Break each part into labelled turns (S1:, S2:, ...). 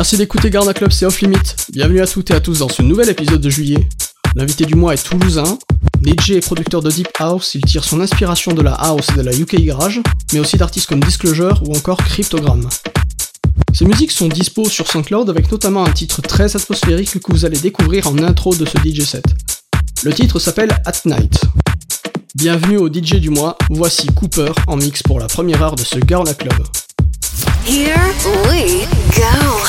S1: Merci d'écouter Garna Club, c'est Off Limit. Bienvenue à toutes et à tous dans ce nouvel épisode de juillet. L'invité du mois est toulousain. DJ et producteur de Deep House, il tire son inspiration de la house et de la UK Garage, mais aussi d'artistes comme Disclosure ou encore Cryptogram. Ces musiques sont dispo sur SoundCloud avec notamment un titre très atmosphérique que vous allez découvrir en intro de ce DJ set. Le titre s'appelle At Night. Bienvenue au DJ du mois, voici Cooper en mix pour la première heure de ce Garna Club.
S2: Here we go.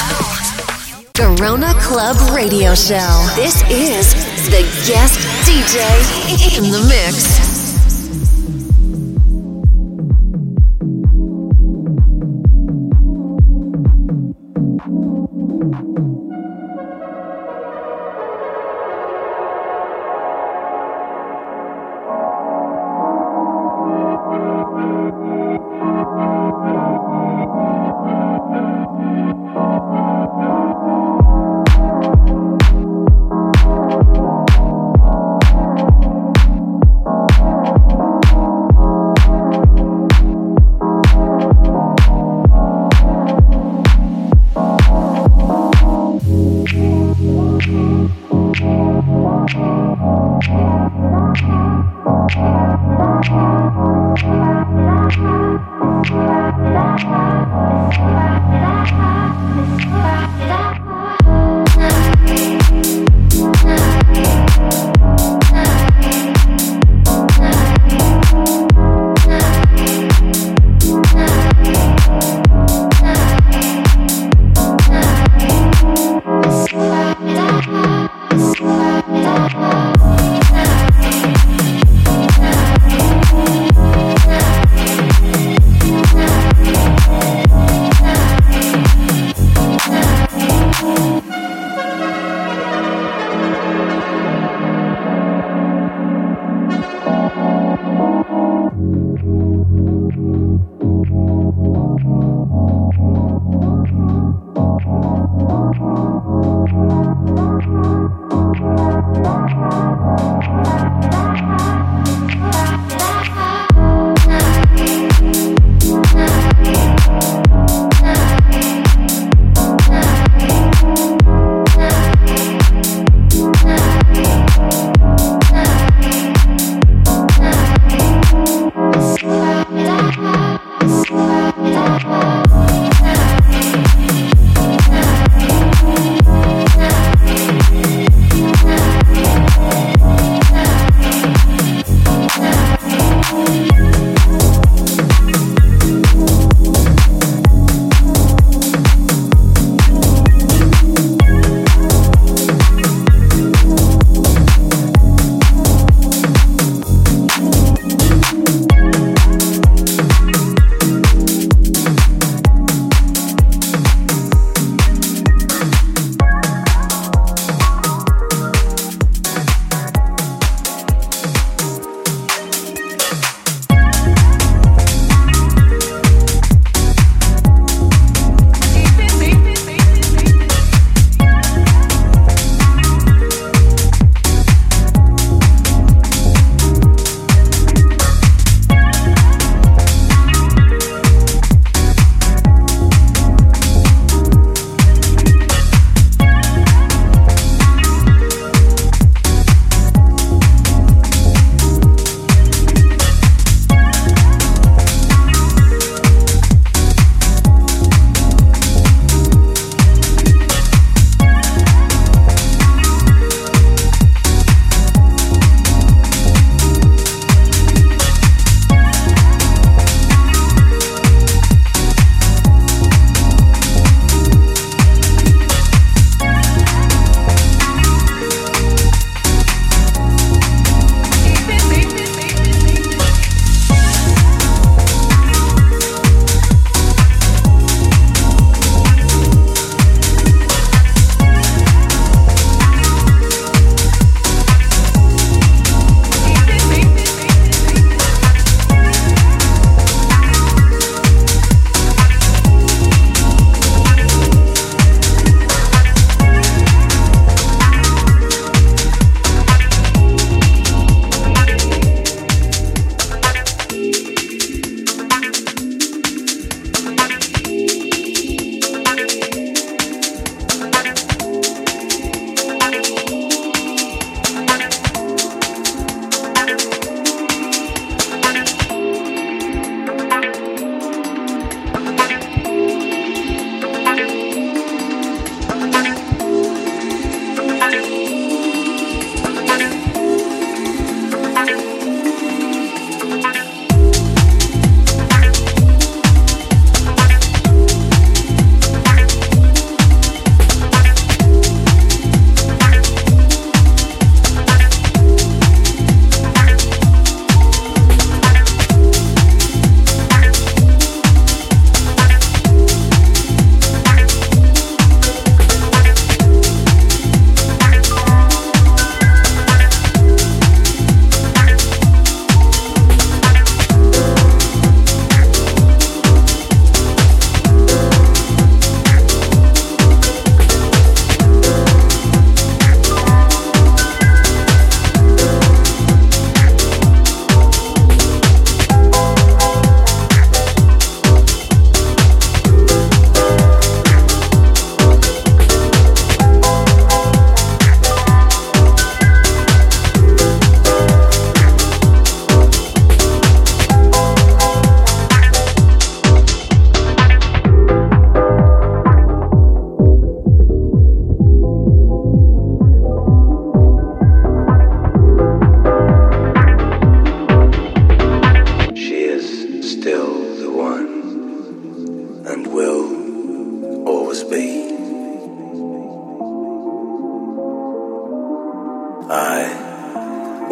S2: Garona Club Radio Show. This is the guest DJ in the mix.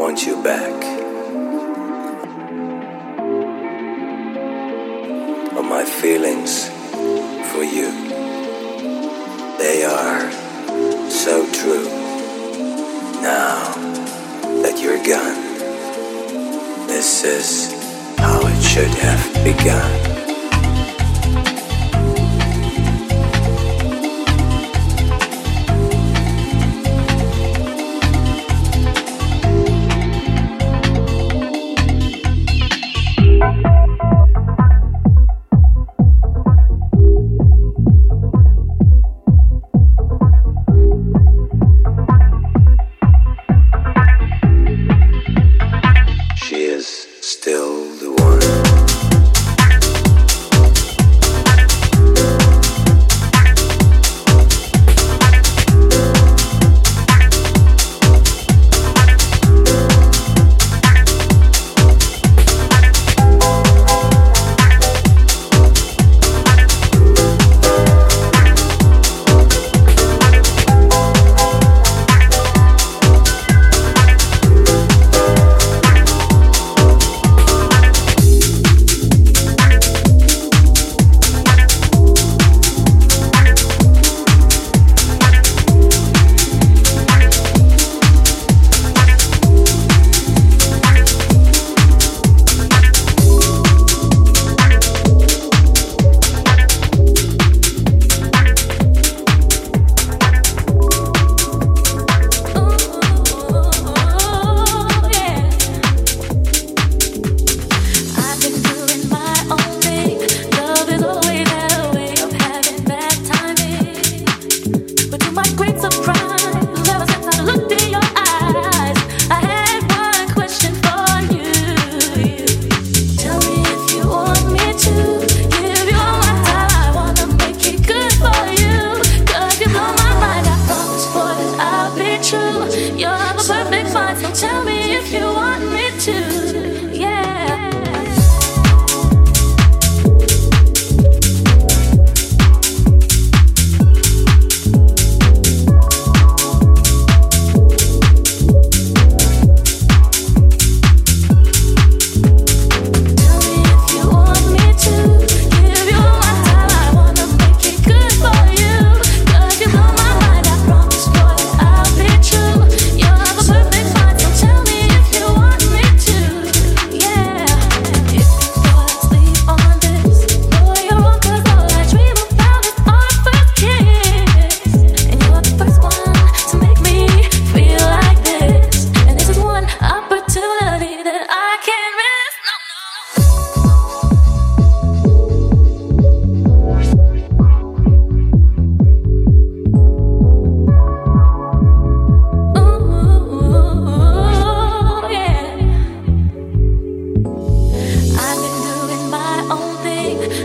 S2: want you back. But
S3: my feelings for you, they are so true. Now that you're gone, this is how it should have
S2: begun.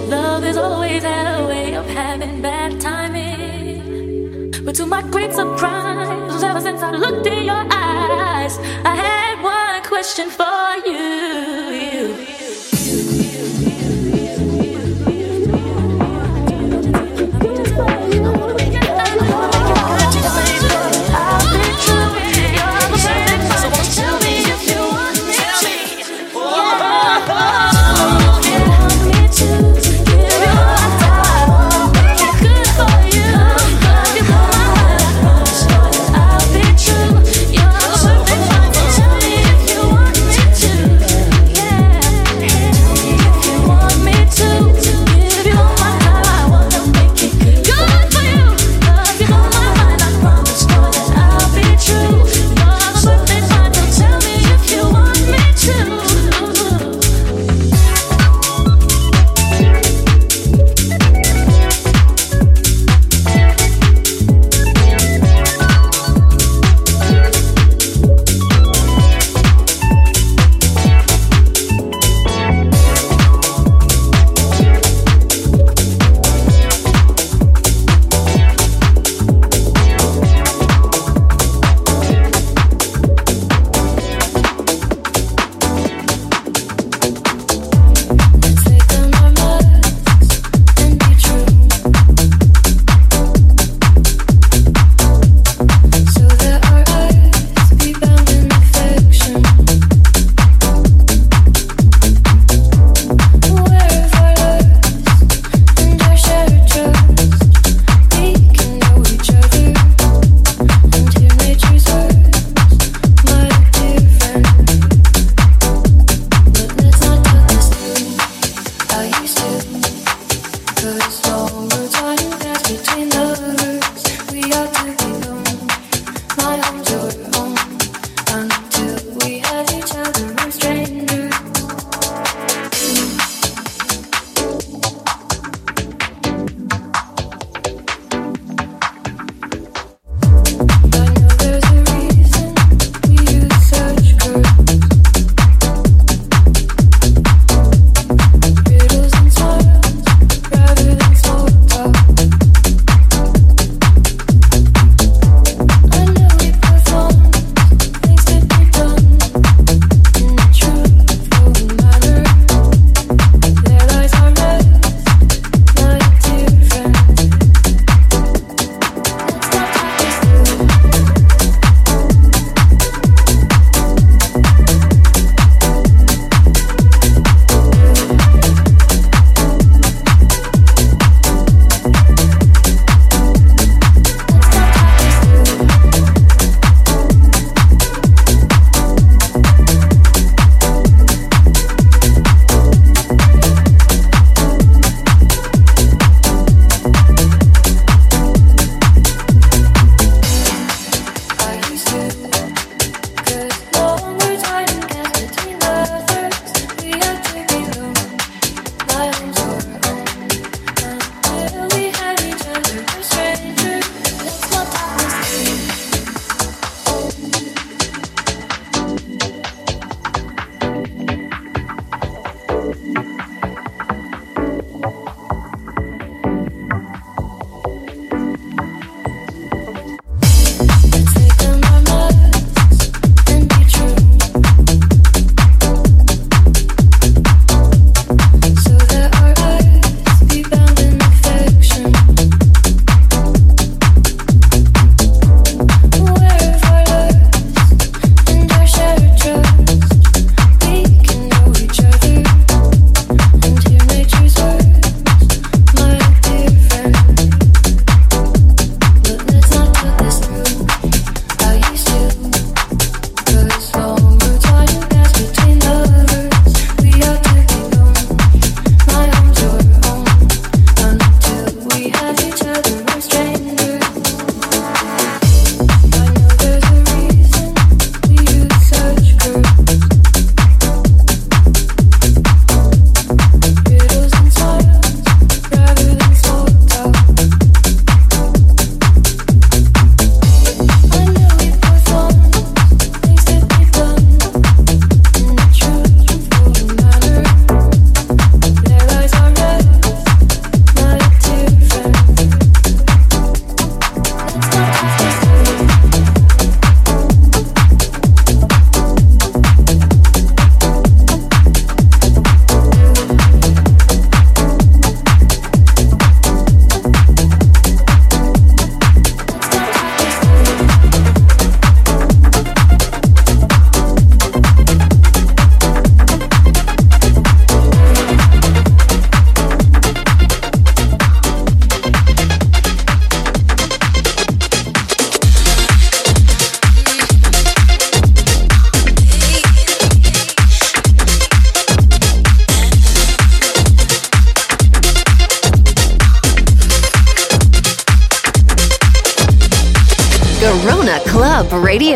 S2: Love is
S4: always
S5: had a way of having bad timing. But to my
S1: great surprise, ever since I looked in
S5: your eyes, I had one question for you. you.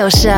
S2: Radio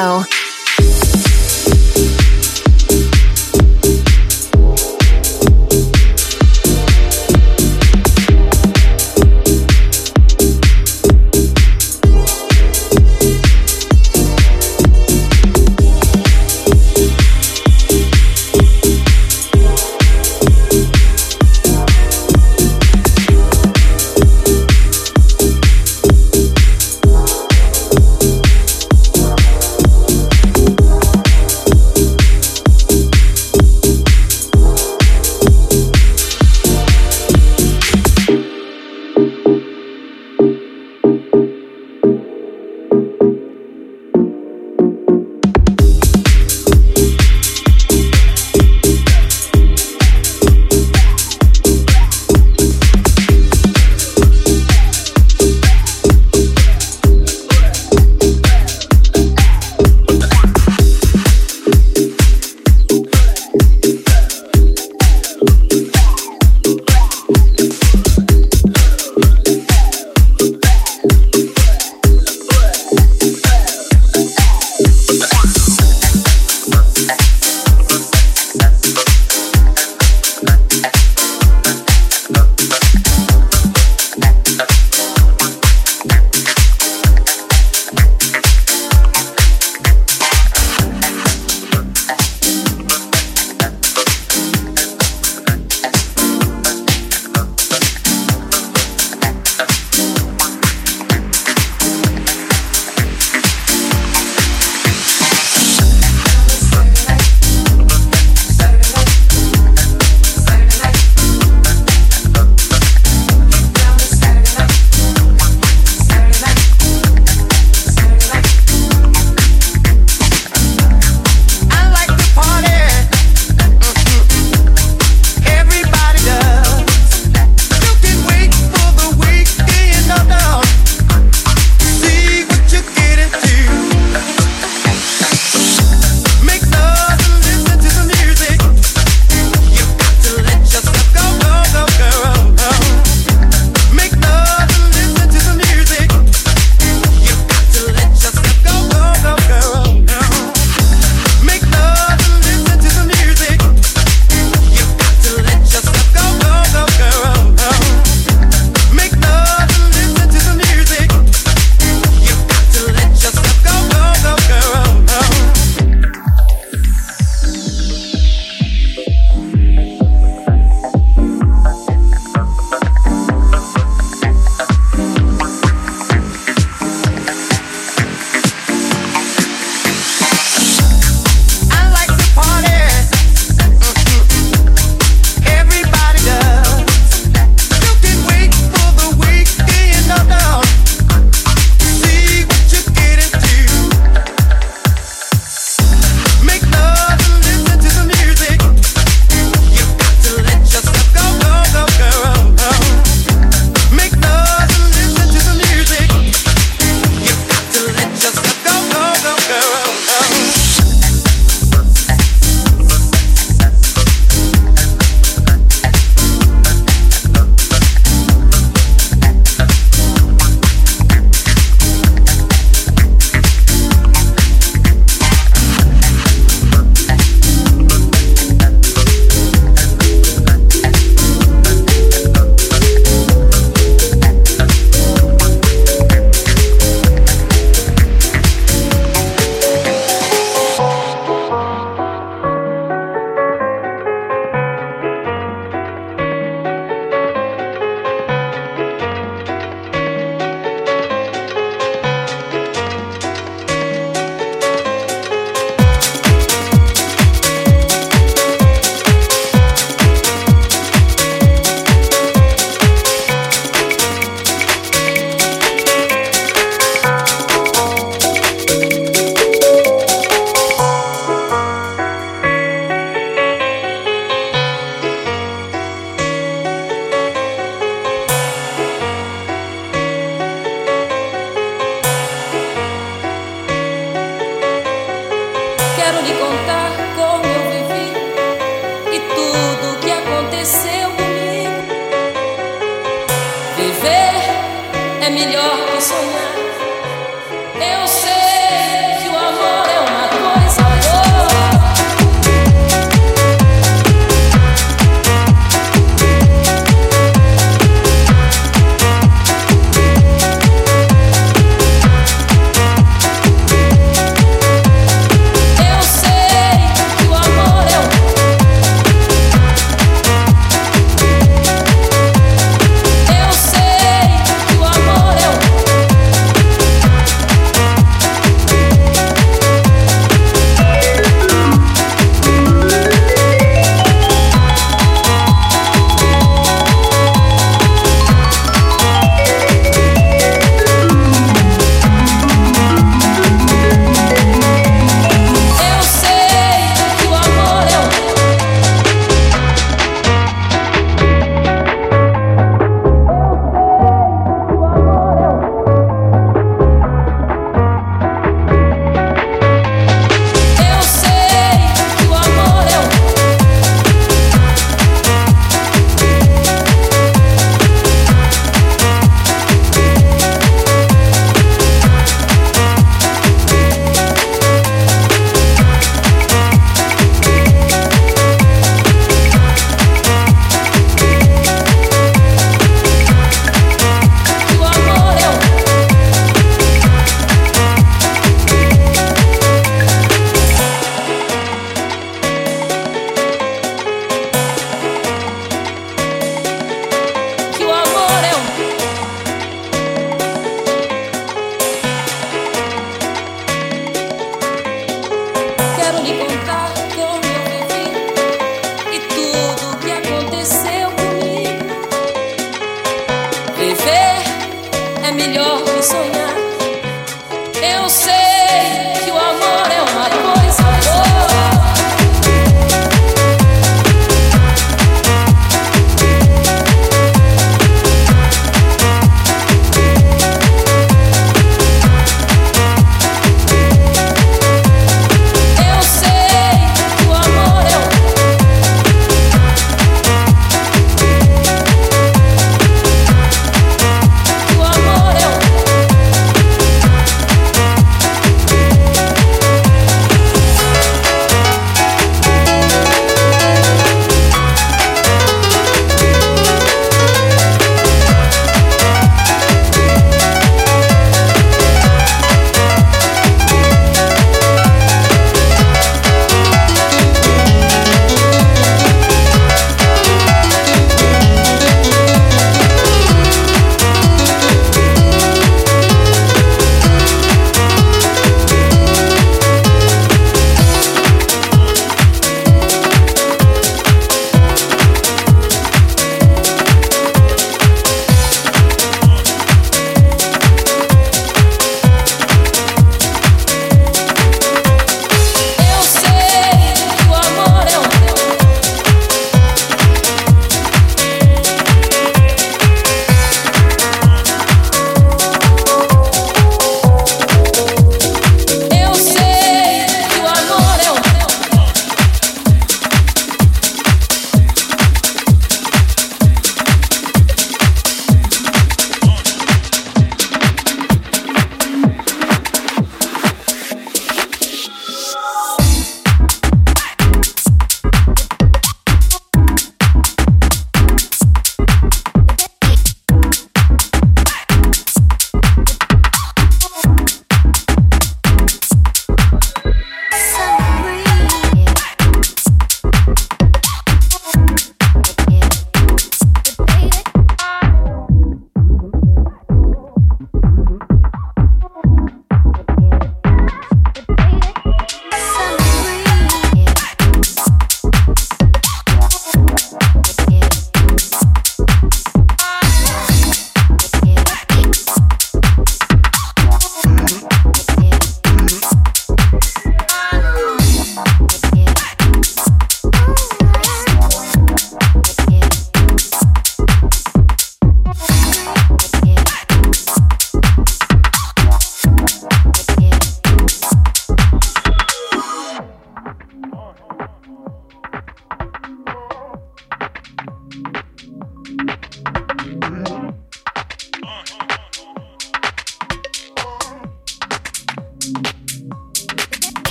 S2: Show.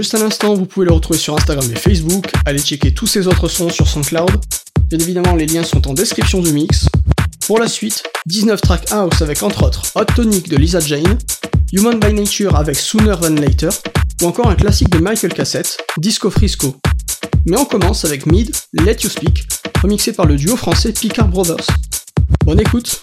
S1: Juste à l'instant, vous pouvez le retrouver sur Instagram et Facebook, allez checker tous ces autres sons sur SoundCloud. Bien évidemment, les liens sont en description du mix. Pour la suite, 19 tracks house avec entre autres Hot Tonic de Lisa Jane, Human by Nature avec Sooner Than Later, ou encore un classique de Michael Cassette, Disco Frisco. Mais on commence avec Mid, Let You Speak, remixé par le duo français Picard Brothers. Bonne écoute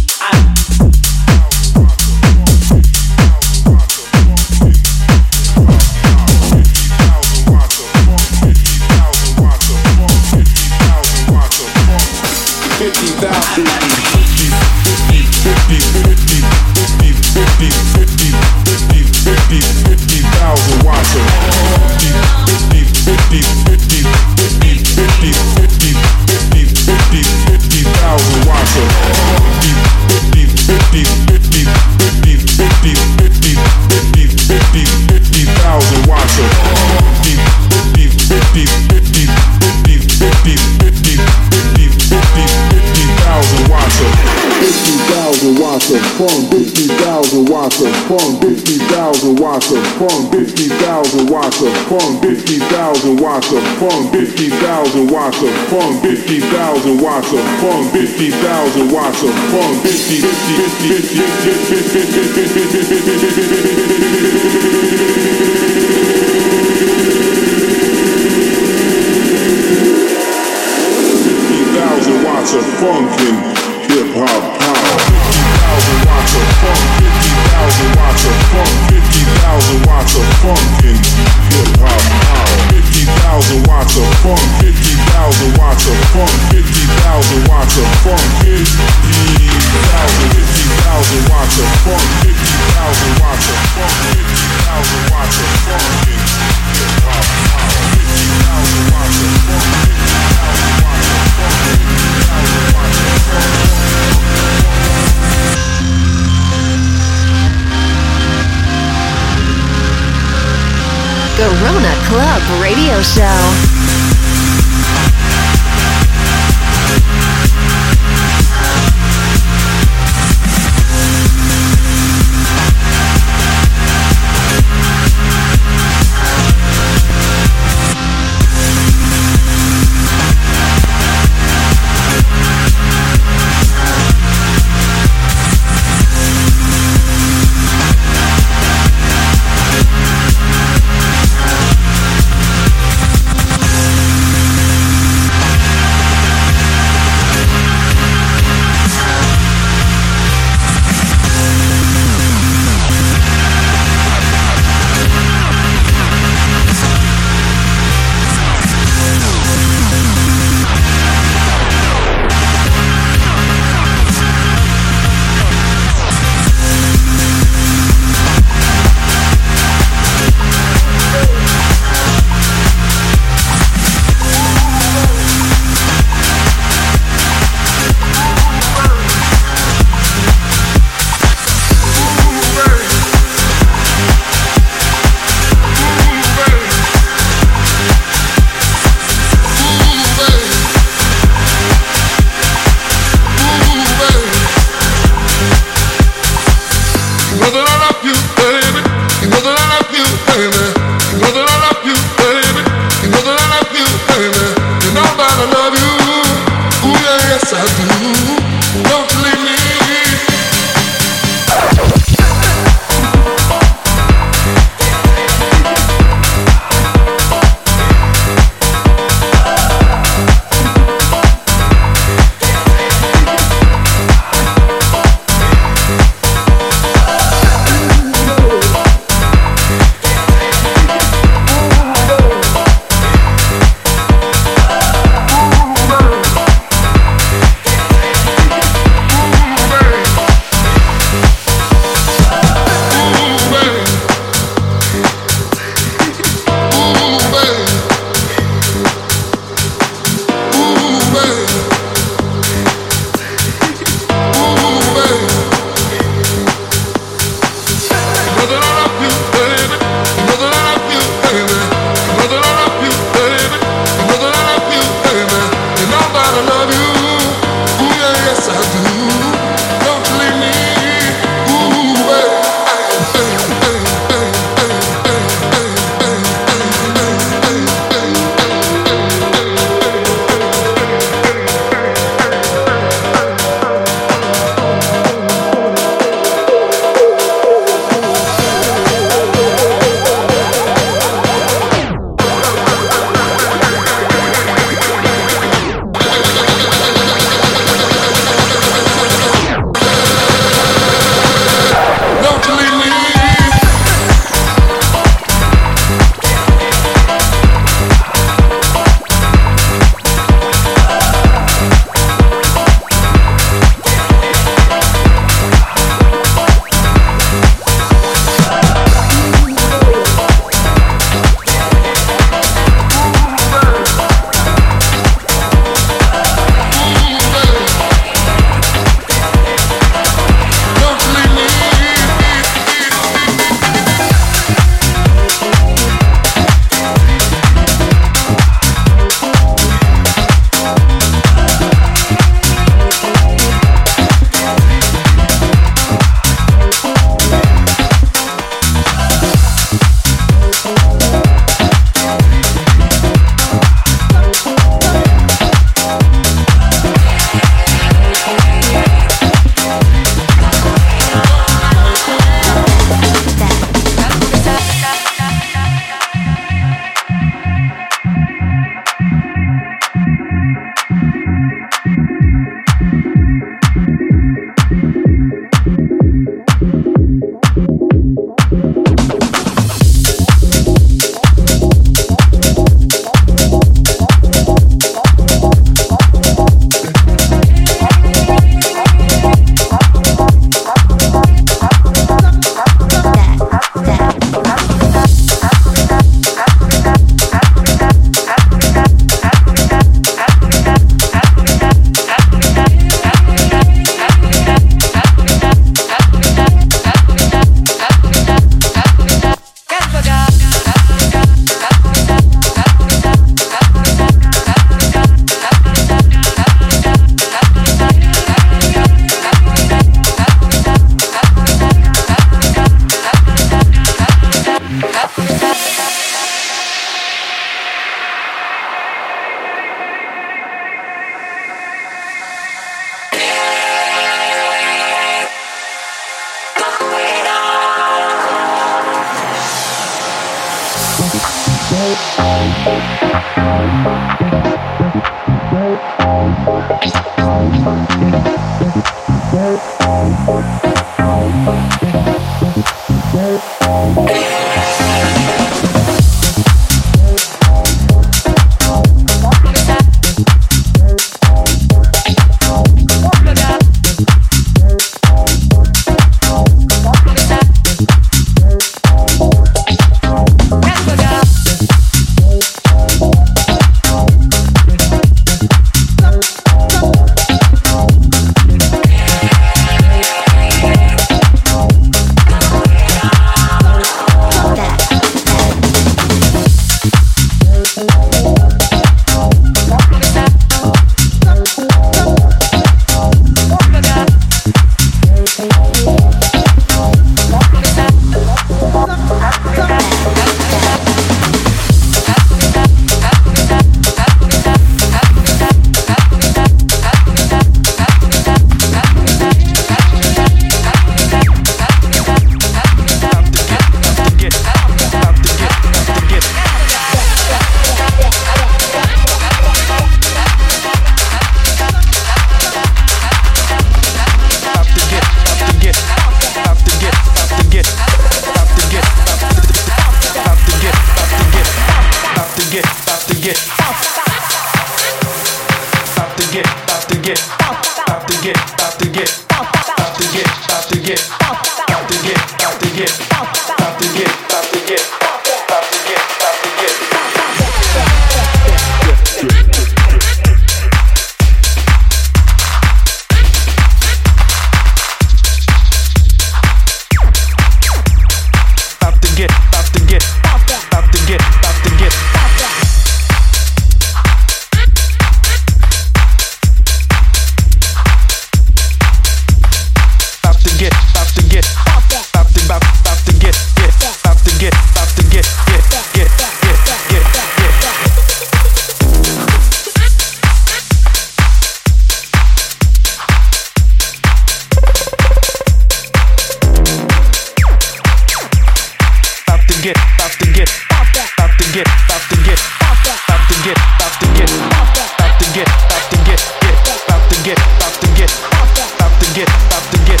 S4: get, about to get, about to get,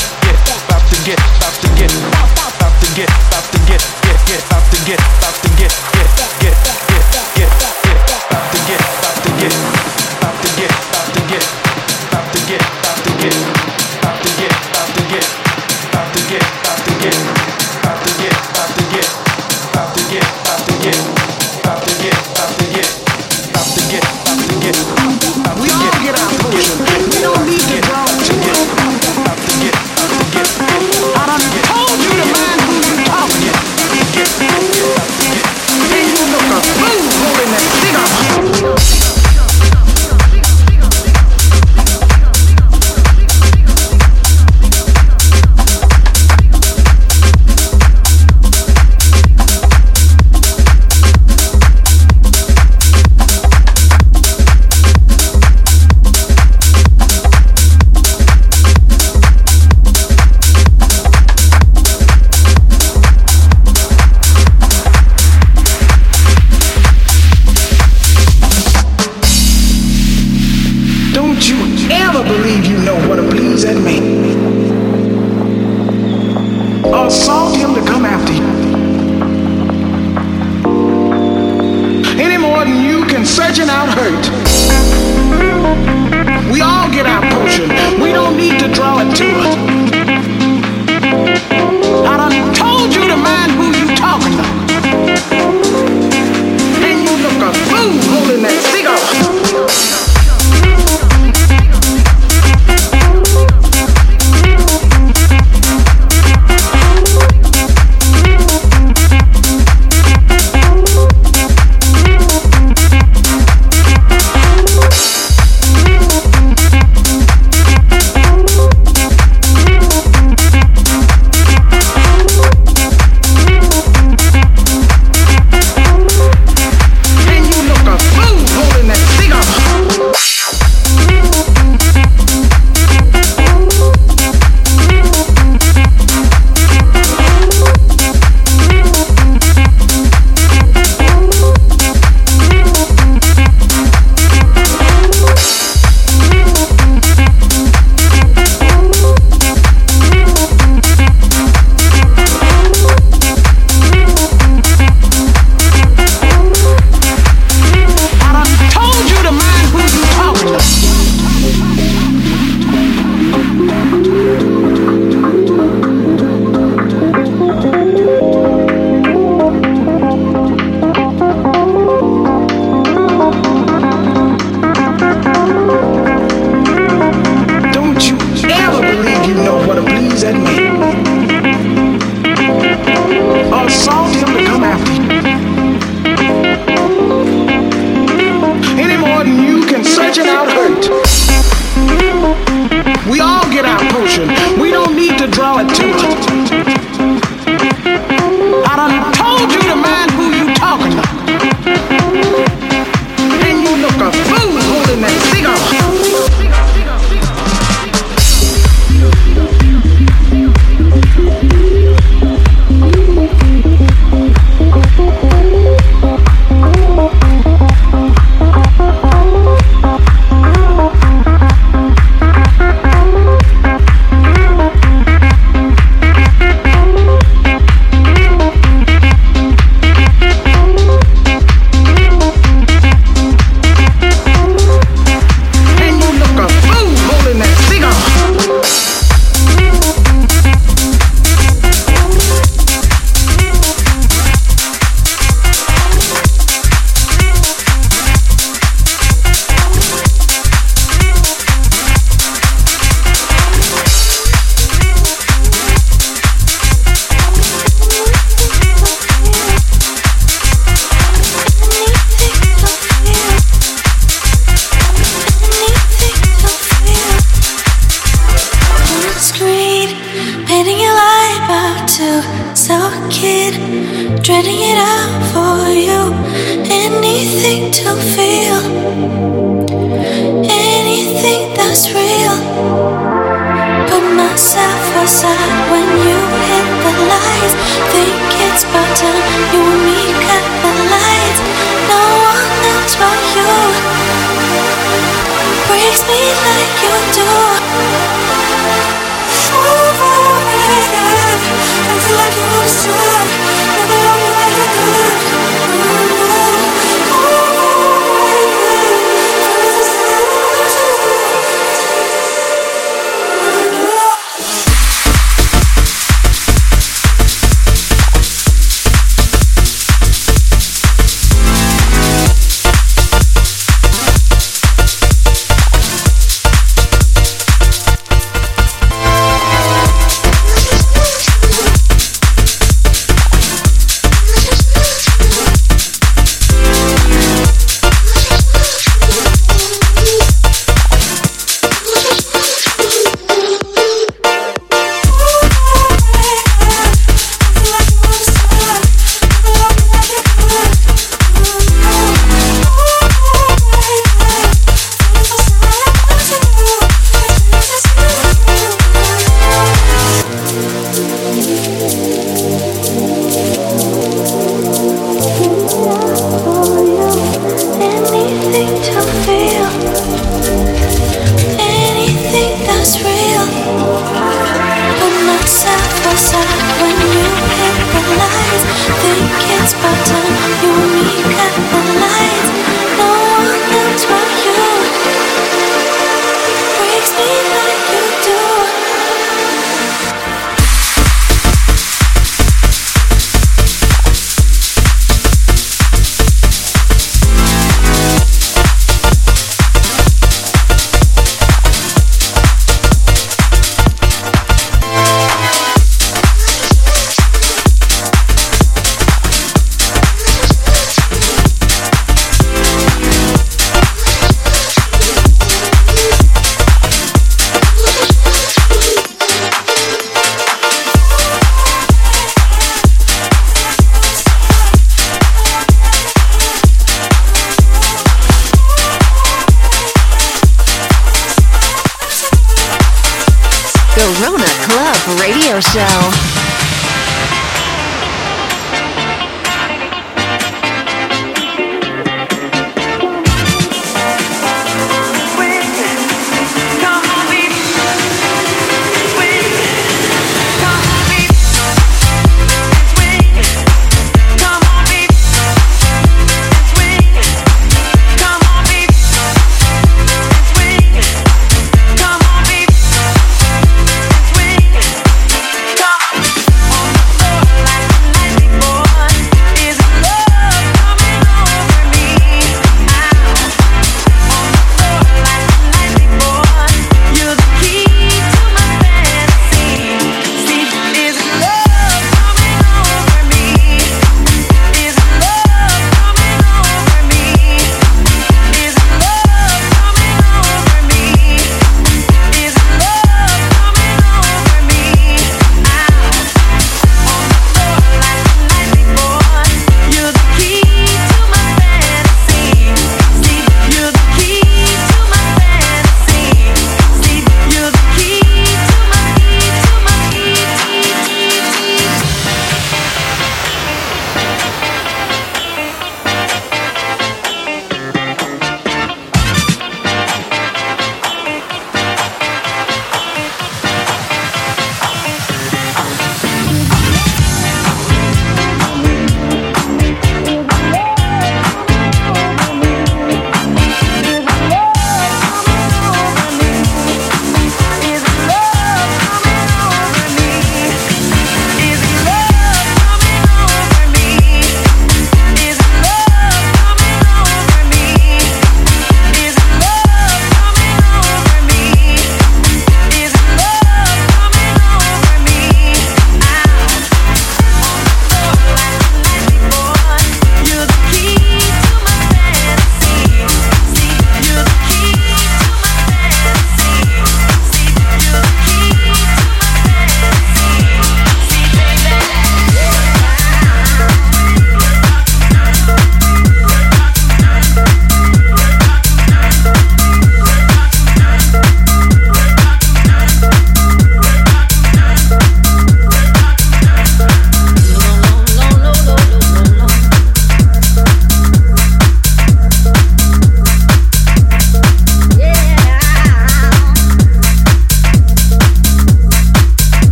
S4: about to get, about to get, about to get, about
S5: to get, about to get, about to get.